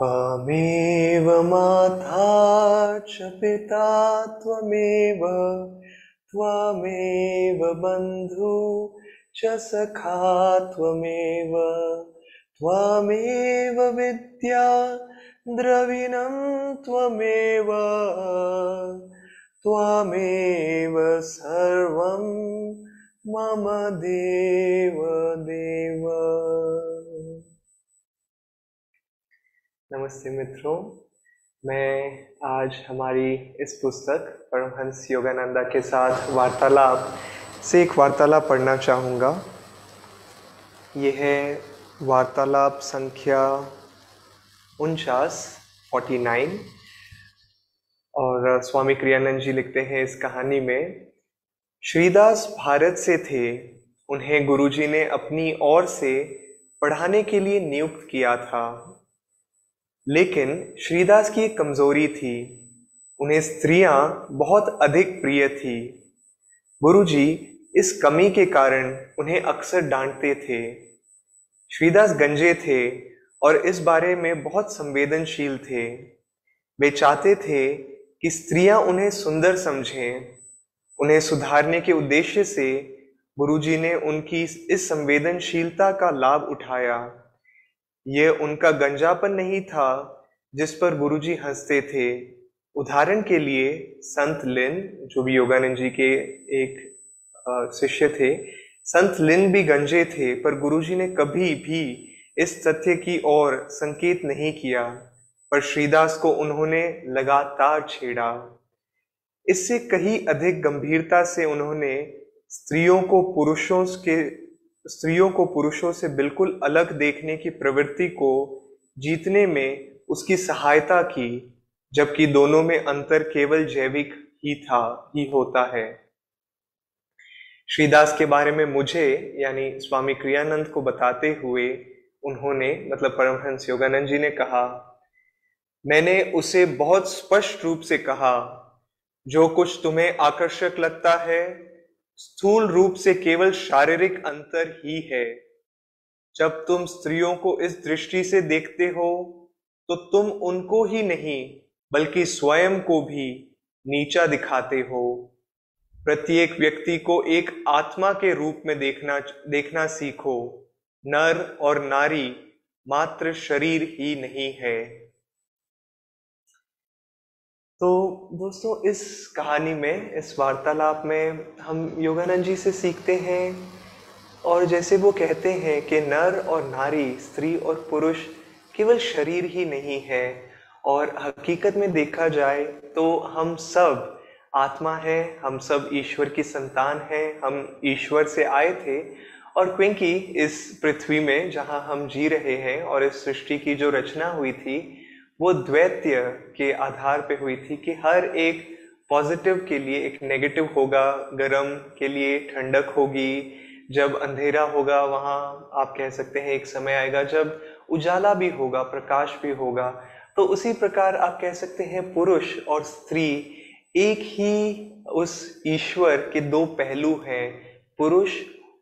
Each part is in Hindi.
त्वमेव माता च पिता त्वमेव त्वमेव बन्धु च सखा त्वमेव त्वमेव विद्या द्रविणं त्वमेव त्वमेव सर्वं मम देव देव नमस्ते मित्रों। मैं आज हमारी इस पुस्तक परमहंस योगानंदा के साथ वार्तालाप से एक वार्तालाप पढ़ना चाहूँगा। यह है वार्तालाप संख्या उनचास, फोर्टी नाइन। और स्वामी क्रियानंद जी लिखते हैं इस कहानी में, श्रीदास भारत से थे, उन्हें गुरुजी ने अपनी ओर से पढ़ाने के लिए नियुक्त किया था। लेकिन श्रीदास की एक कमज़ोरी थी। उन्हें स्त्रियाँ बहुत अधिक प्रिय थी। गुरुजी, इस कमी के कारण उन्हें अक्सर डांटते थे। श्रीदास गंजे थे और इस बारे में बहुत संवेदनशील थे। वे चाहते थे कि स्त्रियाँ उन्हें सुंदर समझें। उन्हें सुधारने के उद्देश्य से गुरुजी ने उनकी इस संवेदनशीलता का लाभ उठाया। ये उनका गंजापन नहीं था जिस पर गुरुजी हँसते थे। उदाहरण के लिए संत लिन, जो भी योगानंद जी के एक शिष्य थे, संत लिन भी गंजे थे, पर गुरुजी ने कभी भी इस तथ्य की ओर संकेत नहीं किया। पर श्रीदास को उन्होंने लगातार छेड़ा। इससे कहीं अधिक गंभीरता से उन्होंने स्त्रियों को पुरुषों के स्त्रियों को पुरुषों से बिल्कुल अलग देखने की प्रवृत्ति को जीतने में उसकी सहायता की, जबकि दोनों में अंतर केवल जैविक ही था, ही होता है। श्रीदास के बारे में मुझे, यानी स्वामी क्रियानंद को बताते हुए उन्होंने मतलब परमहंस योगानंद जी ने कहा, मैंने उसे बहुत स्पष्ट रूप से कहा, जो कुछ तुम्हें आकर्षक लगता है स्थूल रूप से केवल शारीरिक अंतर ही है। जब तुम स्त्रियों को इस दृष्टि से देखते हो तो तुम उनको ही नहीं, बल्कि स्वयं को भी नीचा दिखाते हो। प्रत्येक व्यक्ति को एक आत्मा के रूप में देखना देखना सीखो। नर और नारी मात्र शरीर ही नहीं है। तो दोस्तों, इस कहानी में, इस वार्तालाप में हम योगानंद जी से सीखते हैं और जैसे वो कहते हैं कि नर और नारी, स्त्री और पुरुष केवल शरीर ही नहीं है और हकीकत में देखा जाए तो हम सब आत्मा है, हम सब ईश्वर की संतान हैं, हम ईश्वर से आए थे और क्योंकि इस पृथ्वी में जहाँ हम जी रहे हैं और इस सृष्टि की जो रचना हुई थी वो द्वैत्य के आधार पे हुई थी कि हर एक पॉजिटिव के लिए एक नेगेटिव होगा, गर्म के लिए ठंडक होगी। जब अंधेरा होगा, वहाँ आप कह सकते हैं एक समय आएगा। जब उजाला भी होगा, प्रकाश भी होगा तो उसी प्रकार आप कह सकते हैं पुरुष और स्त्री एक ही उस ईश्वर के दो पहलू हैं, पुरुष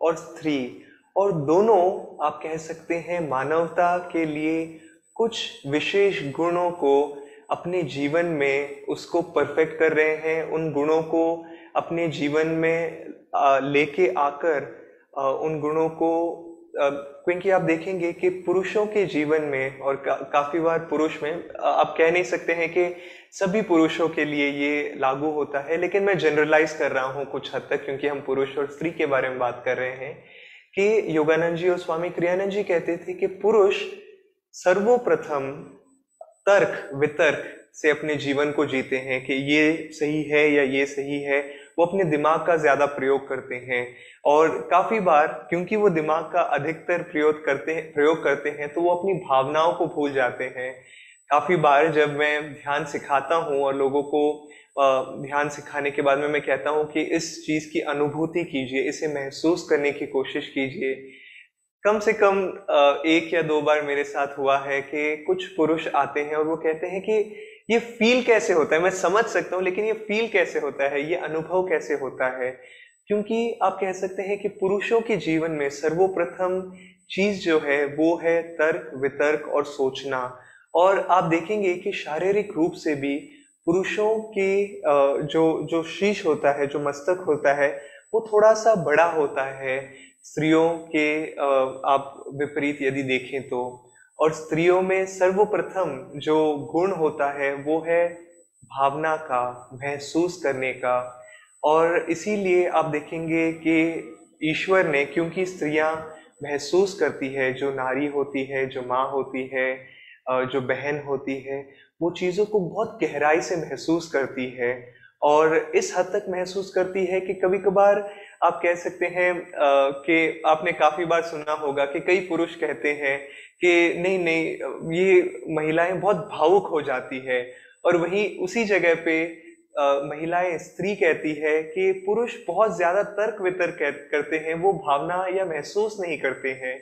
और स्त्री। और दोनों आप कह सकते हैं मानवता के लिए कुछ विशेष गुणों को अपने जीवन में उसको परफेक्ट कर रहे हैं उन गुणों को अपने जीवन में लेके आकर उन गुणों को क्योंकि आप देखेंगे कि पुरुषों के जीवन में और का, काफ़ी बार पुरुष में आप कह नहीं सकते हैं कि सभी पुरुषों के लिए ये लागू होता है लेकिन मैं जनरलाइज कर रहा हूँ कुछ हद तक क्योंकि हम पुरुष और स्त्री के बारे में बात कर रहे हैं कि योगानंद जी और स्वामी क्रियानंद जी कहते थे कि पुरुष सर्वप्रथम तर्क, वितर्क से अपने जीवन को जीते हैं कि ये सही है या ये सही है, वो अपने दिमाग का ज़्यादा प्रयोग करते हैं। और काफ़ी बार क्योंकि वो दिमाग का अधिकतर प्रयोग करते हैं, प्रयोग करते हैं तो वो अपनी भावनाओं को भूल जाते हैं। काफ़ी बार जब मैं ध्यान सिखाता हूँ और लोगों को ध्यान सिखाने के बाद में मैं कहता हूँ कि इस चीज़ की अनुभूति कीजिए, इसे महसूस करने की कोशिश कीजिए। कम से कम एक या दो बार मेरे साथ हुआ है कि कुछ पुरुष आते हैं और वो कहते हैं कि ये फील कैसे होता है? मैं समझ सकता हूँ, लेकिन ये फील कैसे होता है? ये अनुभव कैसे होता है? क्योंकि आप कह सकते हैं कि पुरुषों के जीवन में सर्वप्रथम चीज़ जो है, वो है तर्क, वितर्क और सोचना। और आप देखेंगे कि शारीरिक रूप से भी पुरुषों की जो जो शीश होता है, जो मस्तक होता है, वो थोड़ा सा बड़ा होता है। स्त्रियों के आप विपरीत यदि देखें तो और स्त्रियों में सर्वप्रथम जो गुण होता है वो है भावना का, महसूस करने का। और इसीलिए आप देखेंगे कि ईश्वर ने, क्योंकि स्त्रियाँ महसूस करती है, जो नारी होती है, जो माँ होती है जो बहन होती है, वो चीज़ों को बहुत गहराई से महसूस करती है। और इस हद तक महसूस करती है कि कभी कभार आप कह सकते हैं कि आपने काफ़ी बार सुना होगा कि कई पुरुष कहते हैं कि नहीं नहीं, ये महिलाएँ बहुत भावुक हो जाती है। और वहीं उसी जगह पे महिलाएँ, स्त्री कहती है कि पुरुष बहुत ज़्यादा तर्क वितर्क करते हैं, वो भावना या महसूस नहीं करते हैं।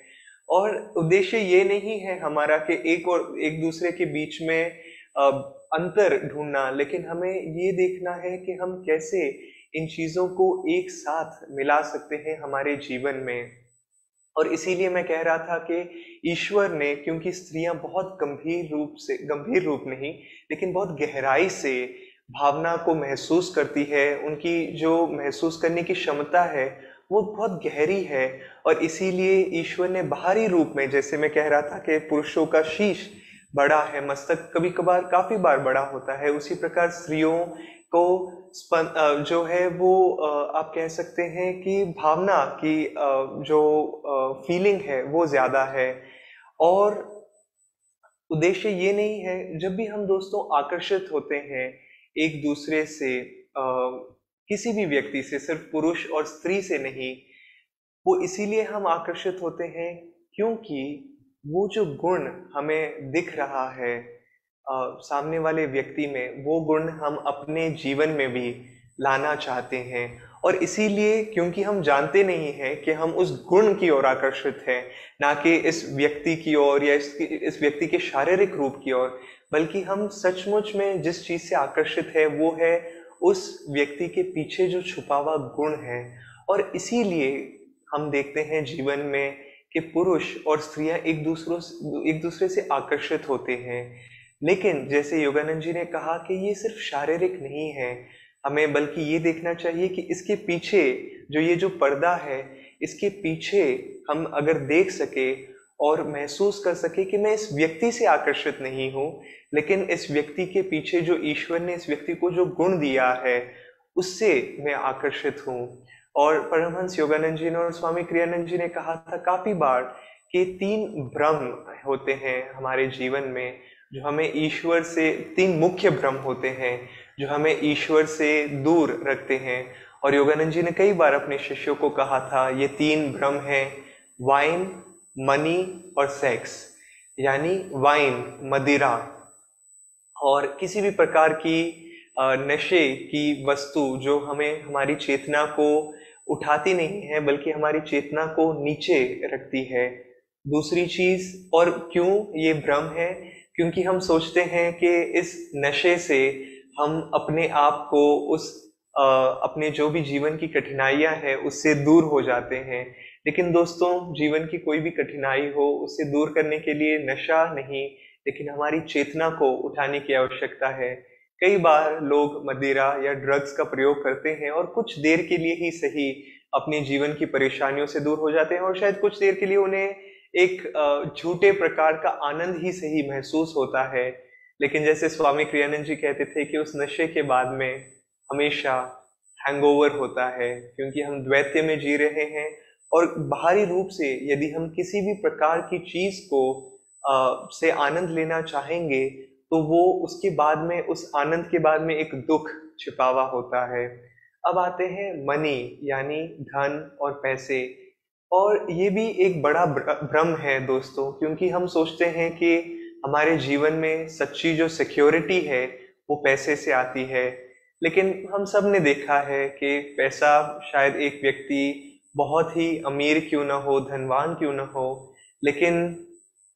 और उद्देश्य ये नहीं है हमारा कि एक और, एक दूसरे के बीच में अंतर ढूंढना, लेकिन हमें ये देखना है कि हम कैसे इन चीज़ों को एक साथ मिला सकते हैं हमारे जीवन में। और इसीलिए मैं कह रहा था कि ईश्वर ने, क्योंकि स्त्रियाँ बहुत गंभीर रूप से, गंभीर रूप नहीं, लेकिन बहुत गहराई से भावना को महसूस करती है। उनकी जो महसूस करने की क्षमता है, वो बहुत गहरी है। और इसीलिए ईश्वर ने बाहरी रूप में, जैसे मैं कह रहा था कि पुरुषों का शीश बड़ा है, मस्तक कभी कभार काफ़ी बार बड़ा होता है। उसी प्रकार स्त्रियों को जो है वो आप कह सकते हैं कि भावना की जो फीलिंग है वो ज़्यादा है। और उद्देश्य ये नहीं है, जब भी हम दोस्तों आकर्षित होते हैं एक दूसरे से किसी भी व्यक्ति से, सिर्फ़ पुरुष और स्त्री से नहीं, वो इसीलिए हम आकर्षित होते हैं क्योंकि वो जो गुण हमें दिख रहा है सामने वाले व्यक्ति में वो गुण हम अपने जीवन में भी लाना चाहते हैं। और इसीलिए क्योंकि हम जानते नहीं हैं कि हम उस गुण की ओर आकर्षित हैं ना कि इस व्यक्ति की ओर या इस, इस व्यक्ति के शारीरिक रूप की ओर बल्कि हम सचमुच में जिस चीज़ से आकर्षित है वो है उस व्यक्ति के पीछे जो छुपा हुआ गुण है। और इसीलिए हम देखते हैं जीवन में कि पुरुष और स्त्रियाँ एक दूसरों एक दूसरे से आकर्षित होते हैं। लेकिन जैसे योगानंद जी ने कहा कि ये सिर्फ़ शारीरिक नहीं है, हमें बल्कि ये देखना चाहिए कि इसके पीछे जो ये जो पर्दा है, इसके पीछे हम अगर देख सके और महसूस कर सके कि मैं इस व्यक्ति से आकर्षित नहीं हूँ, लेकिन इस व्यक्ति के पीछे जो ईश्वर ने इस व्यक्ति को जो गुण दिया है, उससे मैं आकर्षित हूँ। और परमहंस योगानंद जी ने और स्वामी क्रियानंद जी ने कहा था काफ़ी बार कि तीन भ्रम होते हैं हमारे जीवन में जो हमें ईश्वर से तीन मुख्य भ्रम होते हैं, जो हमें ईश्वर से दूर रखते हैं। और योगानंद जी ने कई बार अपने शिष्यों को कहा था, ये तीन भ्रम हैं, वाइन, मनी और सेक्स, यानी वाइन, मदिरा और किसी भी प्रकार की नशे की वस्तु जो हमें हमारी चेतना को उठाती नहीं है, बल्कि हमारी चेतना को नीचे रखती है। दूसरी चीज़, और क्यों ये भ्रम है? क्योंकि हम सोचते हैं कि इस नशे से हम अपने आप को उस आ, अपने जो भी जीवन की कठिनाइयाँ हैं उससे दूर हो जाते हैं। लेकिन दोस्तों जीवन की कोई भी कठिनाई हो उससे दूर करने के लिए नशा नहीं लेकिन हमारी चेतना को उठाने की आवश्यकता है। कई बार लोग मदिरा या ड्रग्स का प्रयोग करते हैं और कुछ देर के लिए ही सही अपने जीवन की परेशानियों से दूर हो जाते हैं और शायद कुछ देर के लिए उन्हें एक झूठे प्रकार का आनंद ही सही महसूस होता है। लेकिन जैसे स्वामी क्रियानंद जी कहते थे कि उस नशे के बाद में हमेशा हैंगओवर होता है क्योंकि हम द्वैत्य में जी रहे हैं और बाहरी रूप से यदि हम किसी भी प्रकार की चीज़ को आ, से आनंद लेना चाहेंगे तो वो उसके बाद में उस आनंद के बाद में एक दुख छिपावा होता है। अब आते हैं मनी यानी धन और पैसे। और ये भी एक बड़ा भ्रम है दोस्तों, क्योंकि हम सोचते हैं कि हमारे जीवन में सच्ची जो सिक्योरिटी है, वो पैसे से आती है। लेकिन हम सबने देखा है कि पैसा शायद एक व्यक्ति बहुत ही अमीर क्यों ना हो, धनवान क्यों ना हो, लेकिन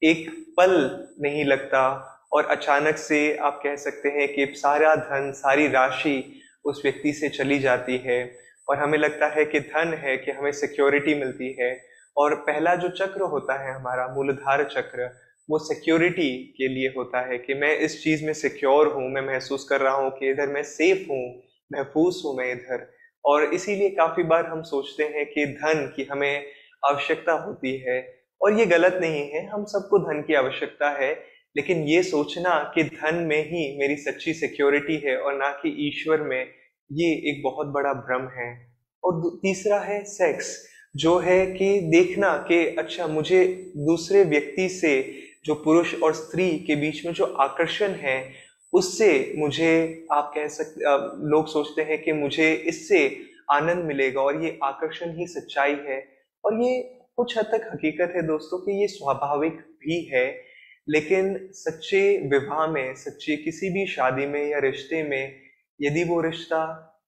एक पल नहीं लगता और अचानक से आप कह सकते हैं कि सारा धन, सारी राशि उस व्यक्ति से चली जाती है। और हमें लगता है कि धन है, कि हमें सिक्योरिटी मिलती है। और पहला जो चक्र होता है हमारा, मूलधार चक्र, वो सिक्योरिटी के लिए होता है कि मैं इस चीज़ में सिक्योर हूँ, मैं महसूस कर रहा हूँ कि इधर मैं सेफ़ हूँ महफूज हूँ मैं इधर। और इसीलिए काफ़ी बार हम सोचते हैं कि धन की हमें आवश्यकता होती है। और ये गलत नहीं है, हम सबको धन की आवश्यकता है, लेकिन ये सोचना कि धन में ही मेरी सच्ची सिक्योरिटी है और ना कि ईश्वर में ये एक बहुत बड़ा भ्रम है। और तीसरा है सेक्स जो है कि देखना कि अच्छा मुझे दूसरे व्यक्ति से जो पुरुष और स्त्री के बीच में जो आकर्षण है, उससे मुझे, आप कह सकते लोग सोचते हैं कि मुझे इससे आनंद मिलेगा और ये आकर्षण ही सच्चाई है। और ये कुछ हद तक हकीकत है दोस्तों कि ये स्वाभाविक भी है, लेकिन सच्चे विवाह में, सच्चे किसी भी शादी में या रिश्ते में यदि वो रिश्ता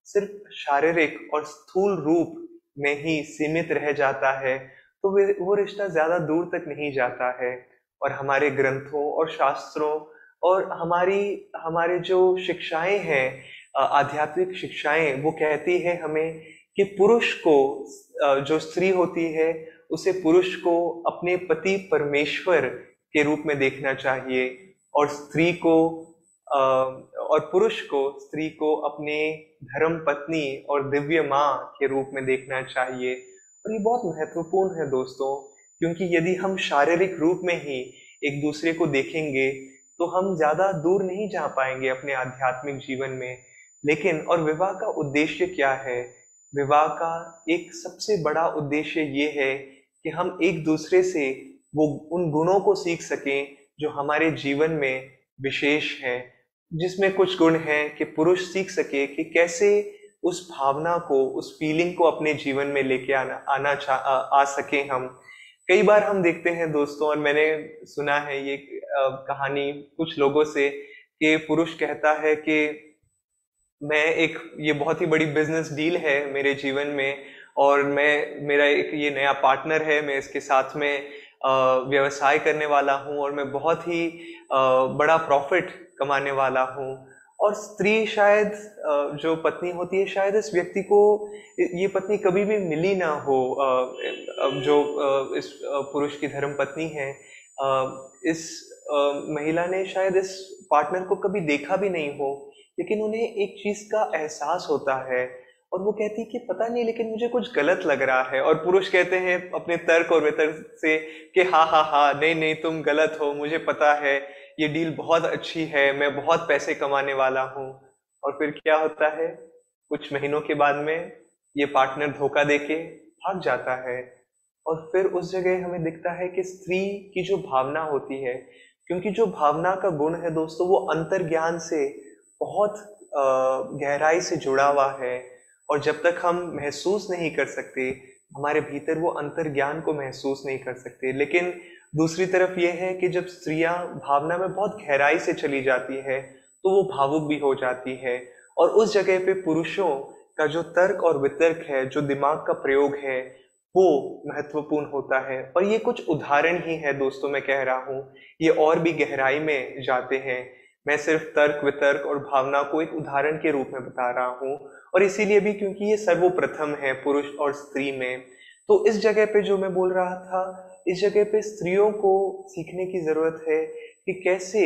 सिर्फ़ शारीरिक और स्थूल रूप में ही सीमित रह जाता है तो वो रिश्ता ज़्यादा दूर तक नहीं जाता है। और हमारे ग्रंथों और शास्त्रों और हमारी, हमारे जो शिक्षाएँ हैं आध्यात्मिक शिक्षाएँ, वो कहती है हमें कि पुरुष को जो स्त्री होती है, उसे पुरुष को अपने पति परमेश्वर के रूप में देखना चाहिए और स्त्री को और पुरुष को, स्त्री को अपने धर्म पत्नी और दिव्य माँ के रूप में देखना चाहिए। और ये बहुत महत्वपूर्ण है दोस्तों, क्योंकि यदि हम शारीरिक रूप में ही एक दूसरे को देखेंगे तो हम ज़्यादा दूर नहीं जा पाएँगे अपने आध्यात्मिक जीवन में। लेकिन, और विवाह का उद्देश्य क्या है? विवाह का एक सबसे बड़ा उद्देश्य ये है कि हम एक दूसरे से वो, उन गुणों को सीख सकें जो हमारे जीवन में विशेष हैं। जिसमें कुछ गुण हैं कि पुरुष सीख सके कि कैसे उस भावना को उस फीलिंग को अपने जीवन में लेके आना आना चा आ, आ सके हम। कई बार हम देखते हैं दोस्तों और मैंने सुना है ये कहानी कुछ लोगों से कि पुरुष कहता है कि मैं एक ये बहुत ही बड़ी बिज़नेस डील है मेरे जीवन में और मैं मेरा एक ये नया पार्टनर है मैं इसके साथ में व्यवसाय करने वाला हूँ और मैं बहुत ही बड़ा प्रॉफिट कमाने वाला हूँ। और स्त्री शायद जो पत्नी होती है, शायद इस व्यक्ति को ये पत्नी कभी भी मिली ना हो। जो इस पुरुष की धर्म पत्नी है इस महिला ने शायद इस पार्टनर को कभी देखा भी नहीं हो, लेकिन उन्हें एक चीज़ का एहसास होता है। और वो कहती है कि पता नहीं, लेकिन मुझे कुछ गलत लग रहा है। और पुरुष कहते हैं अपने तर्क और वितर्क से कि हाँ हाँ हाँ नहीं नहीं, तुम गलत हो, मुझे पता है, ये डील बहुत अच्छी है, मैं बहुत पैसे कमाने वाला हूँ। और फिर क्या होता है? कुछ महीनों के बाद में ये पार्टनर धोखा देके भाग जाता है। और फिर उस जगह हमें दिखता है कि स्त्री की जो भावना होती है, क्योंकि जो भावना का गुण है दोस्तों, वो अंतर ज्ञान से बहुत गहराई से जुड़ा हुआ है। और जब तक हम महसूस नहीं कर सकते, हमारे भीतर वो अंतर ज्ञान को महसूस नहीं कर सकते। लेकिन दूसरी तरफ़ ये है कि जब स्त्रियाँ भावना में बहुत गहराई से चली जाती है तो वो भावुक भी हो जाती है। और उस जगह पे पुरुषों का जो तर्क और वितर्क है, जो दिमाग का प्रयोग है, वो महत्वपूर्ण होता है। और ये कुछ उदाहरण ही है दोस्तों, मैं कह रहा हूँ। ये और भी गहराई में जाते हैं। मैं सिर्फ़ तर्क वितर्क और भावना को एक उदाहरण के रूप में बता रहा हूँ। और इसीलिए भी क्योंकि ये सर्वप्रथम है पुरुष और स्त्री में। तो इस जगह पे जो मैं बोल रहा था इस जगह पे स्त्रियों को सीखने की ज़रूरत है कि कैसे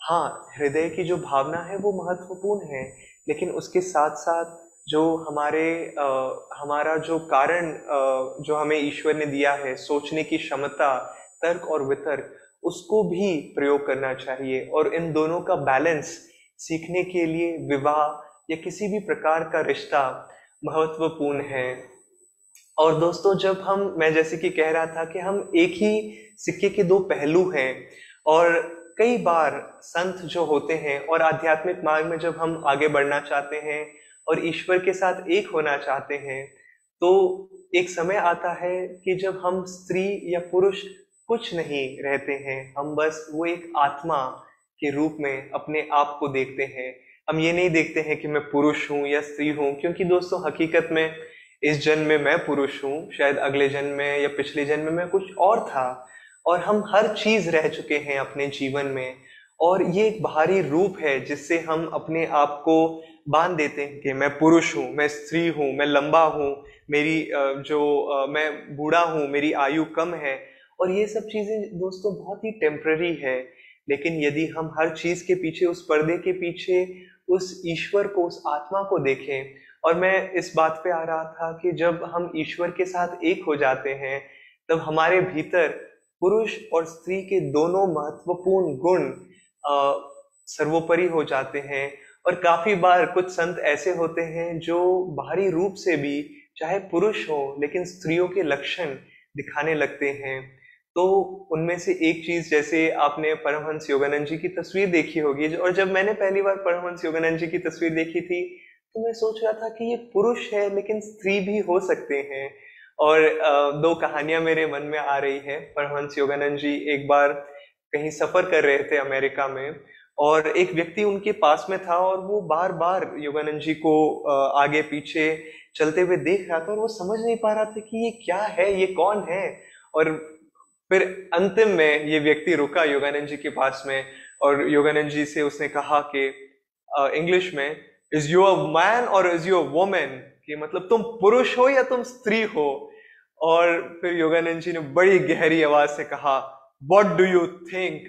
हाँ हृदय की जो भावना है वो महत्वपूर्ण है लेकिन उसके साथ साथ जो हमारे आ, हमारा जो कारण आ, जो हमें ईश्वर ने दिया है सोचने की क्षमता तर्क और वितर्क उसको भी प्रयोग करना चाहिए। और इन दोनों का बैलेंस सीखने के लिए विवाह या किसी भी प्रकार का रिश्ता महत्वपूर्ण है। और दोस्तों, जब हम, मैं जैसे कि कह रहा था कि हम एक ही सिक्के के दो पहलू हैं, और कई बार संत जो होते हैं और आध्यात्मिक मार्ग में जब हम आगे बढ़ना चाहते हैं और ईश्वर के साथ एक होना चाहते हैं तो एक समय आता है कि जब हम स्त्री या पुरुष कुछ नहीं रहते हैं, हम बस वो एक आत्मा के रूप में अपने आप को देखते हैं। हम ये नहीं देखते हैं कि मैं पुरुष हूँ या स्त्री हूँ, क्योंकि दोस्तों, हकीकत में इस जन्म में मैं पुरुष हूँ, शायद अगले जन्म में या पिछले जन्म में मैं कुछ और था, और हम हर चीज़ रह चुके हैं अपने जीवन में, और ये एक बाहरी रूप है जिससे हम अपने आप को बाँध देते हैं कि मैं पुरुष हूँ, मैं स्त्री हूँ, मैं लंबा हूँ, मेरी जो मैं बूढ़ा हूँ, मेरी आयु कम है। और ये सब चीज़ें दोस्तों बहुत ही टेम्प्ररी है, लेकिन यदि हम हर चीज़ के पीछे, उस पर्दे के पीछे उस ईश्वर को, उस आत्मा को देखें। और मैं इस बात पे आ रहा था कि जब हम ईश्वर के साथ एक हो जाते हैं, तब हमारे भीतर पुरुष और स्त्री के दोनों महत्वपूर्ण गुण सर्वोपरि हो जाते हैं। और काफ़ी बार कुछ संत ऐसे होते हैं जो बाहरी रूप से भी चाहे पुरुष हो, लेकिन स्त्रियों के लक्षण दिखाने लगते हैं। तो उनमें से एक चीज़ जैसे आपने परमहंस योगानंद जी की तस्वीर देखी होगी, और जब मैंने पहली बार परमहंस योगानंद जी की तस्वीर देखी थी तो मैं सोच रहा था कि ये पुरुष है, लेकिन स्त्री भी हो सकते हैं। और दो कहानियाँ मेरे मन में आ रही है। परमहंस योगानंद जी एक बार कहीं सफ़र कर रहे थे अमेरिका में, और एक व्यक्ति उनके पास में था, और वो बार बार योगानंद जी को आगे पीछे चलते हुए देख रहा था, और वो समझ नहीं पा रहा था कि ये क्या है, ये कौन है? और फिर अंतिम में ये व्यक्ति रुका योगानंद जी के पास में और योगानंद जी से उसने कहा कि इंग्लिश में इज़ यू अ मैन और इज़ यू अ वोमेन कि मतलब तुम पुरुष हो या तुम स्त्री हो? और फिर योगानंद जी ने बड़ी गहरी आवाज़ से कहा वॉट डू यू थिंक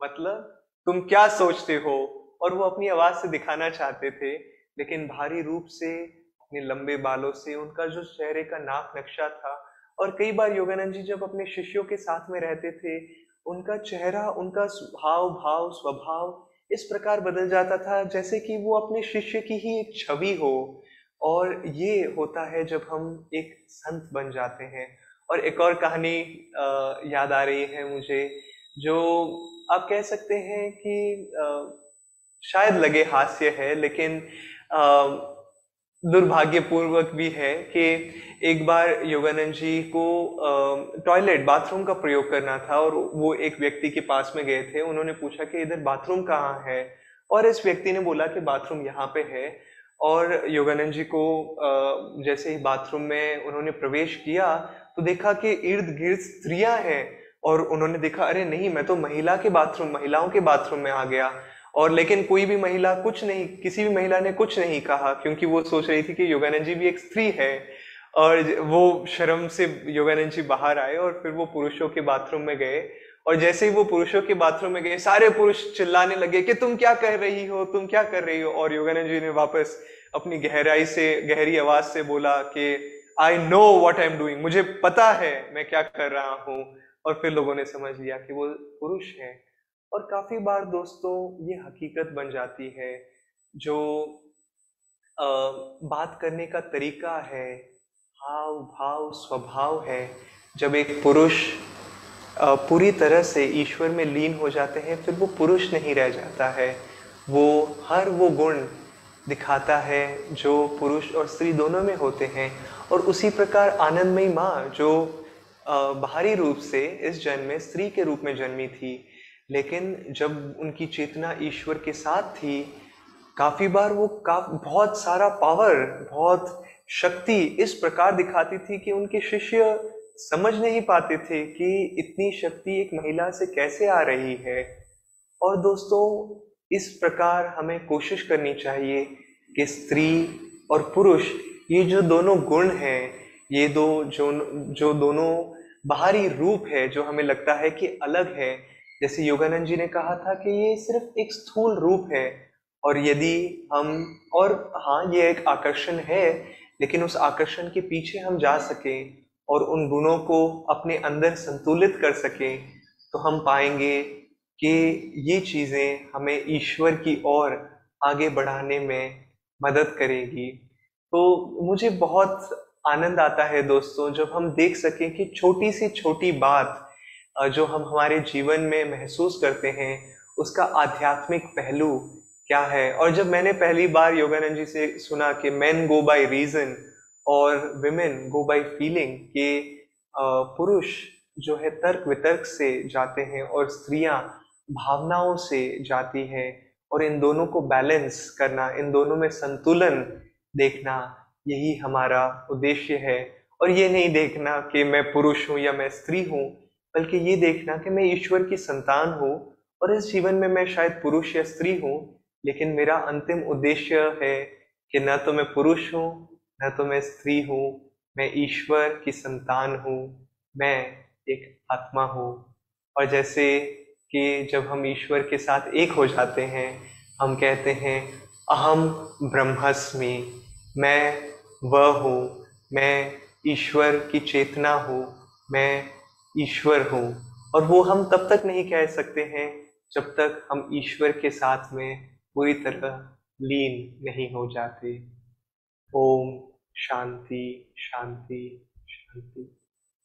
मतलब तुम क्या सोचते हो? और वो अपनी आवाज़ से दिखाना चाहते थे, लेकिन भारी रूप से, अपने लंबे बालों से, उनका जो चेहरे का नाक नक्शा था और कई बार योगानंद जी जब अपने शिष्यों के साथ में रहते थे, उनका चेहरा, उनका भाव भाव, स्वभाव इस प्रकार बदल जाता था, जैसे कि वो अपने शिष्य की ही एक छवि हो। और ये होता है जब हम एक संत बन जाते हैं। और एक और कहानी याद आ रही है मुझे, जो आप कह सकते हैं कि शायद लगे हास्य है, लेकिन दुर्भाग्यपूर्वक भी है कि एक बार योगानंद जी को टॉयलेट बाथरूम का प्रयोग करना था और वो एक व्यक्ति के पास में गए थे। उन्होंने पूछा कि इधर बाथरूम कहाँ है? और इस व्यक्ति ने बोला कि बाथरूम यहाँ पे है। और योगानंद जी को जैसे ही बाथरूम में उन्होंने प्रवेश किया तो देखा कि इर्द गिर्द स्त्रियाँ हैं और उन्होंने देखा, अरे नहीं, मैं तो महिला के बाथरूम महिलाओं के बाथरूम में आ गया। और लेकिन कोई भी महिला कुछ नहीं, किसी भी महिला ने कुछ नहीं कहा, क्योंकि वो सोच रही थी कि योगानंद जी भी एक स्त्री है और वो शर्म से योगानंद जी बाहर आए और फिर वो पुरुषों के बाथरूम में गए। और जैसे ही वो पुरुषों के बाथरूम में गए, सारे पुरुष चिल्लाने लगे कि तुम क्या कर रही हो, तुम क्या कर रही हो? और योगानंद जी ने वापस अपनी गहराई से, गहरी आवाज़ से बोला कि I know what I am doing मुझे पता है मैं क्या कर रहा हूँ। और फिर लोगों ने समझ लिया कि वो पुरुष है। और काफ़ी बार दोस्तों ये हकीकत बन जाती है जो आ, बात करने का तरीका है हाव भाव स्वभाव है जब एक पुरुष पूरी तरह से ईश्वर में लीन हो जाते हैं फिर वो पुरुष नहीं रह जाता है। वो हर वो गुण दिखाता है जो पुरुष और स्त्री दोनों में होते हैं और उसी प्रकार आनंदमयी माँ जो बाहरी रूप से इस जन्म में स्त्री के रूप में जन्मी थी लेकिन जब उनकी चेतना ईश्वर के साथ थी, काफ़ी बार वो का, बहुत सारा पावर बहुत शक्ति इस प्रकार दिखाती थी कि उनके शिष्य समझ नहीं पाते थे कि इतनी शक्ति एक महिला से कैसे आ रही है। और दोस्तों, इस प्रकार हमें कोशिश करनी चाहिए कि स्त्री और पुरुष, ये जो दोनों गुण हैं, ये दो, जो जो दोनों बाहरी रूप है, जो हमें लगता है कि अलग है जैसे योगानंद जी ने कहा था कि ये सिर्फ़ एक स्थूल रूप है और यदि हम, और हाँ ये एक आकर्षण है, लेकिन उस आकर्षण के पीछे हम जा सकें और उन गुणों को अपने अंदर संतुलित कर सकें तो हम पाएँगे कि ये चीज़ें हमें ईश्वर की ओर आगे बढ़ाने में मदद करेगी। तो मुझे बहुत आनंद आता है दोस्तों, जब हम देख सकें कि छोटी से छोटी बात जो हम हमारे जीवन में महसूस करते हैं, उसका आध्यात्मिक पहलू क्या है? और जब मैंने पहली बार योगानंद जी से सुना कि मैन गो बाय रीजन और विमेन गो बाय फीलिंग कि पुरुष जो है तर्क वितर्क से जाते हैं और स्त्रियाँ भावनाओं से जाती हैं और इन दोनों को बैलेंस करना, इन दोनों में संतुलन देखना, यही हमारा उद्देश्य है। और ये नहीं देखना कि मैं पुरुष हूँ या मैं स्त्री हूँ बल्कि ये देखना कि मैं ईश्वर की संतान हूँ और इस जीवन में मैं शायद पुरुष या स्त्री हूँ, लेकिन मेरा अंतिम उद्देश्य है कि न तो मैं पुरुष हूँ, न तो मैं स्त्री हूँ, मैं ईश्वर की संतान हूँ, मैं एक आत्मा हूँ। और जैसे कि जब हम ईश्वर के साथ एक हो जाते हैं, हम कहते हैं, अहम ब्रह्मस्मि, मैं वह हूँ, मैं ईश्वर की चेतना हूँ, मैं ईश्वर हूँ। और वो हम तब तक नहीं कह सकते हैं जब तक हम ईश्वर के साथ में पूरी तरह लीन नहीं हो जाते। ओम शांति शांति शांति।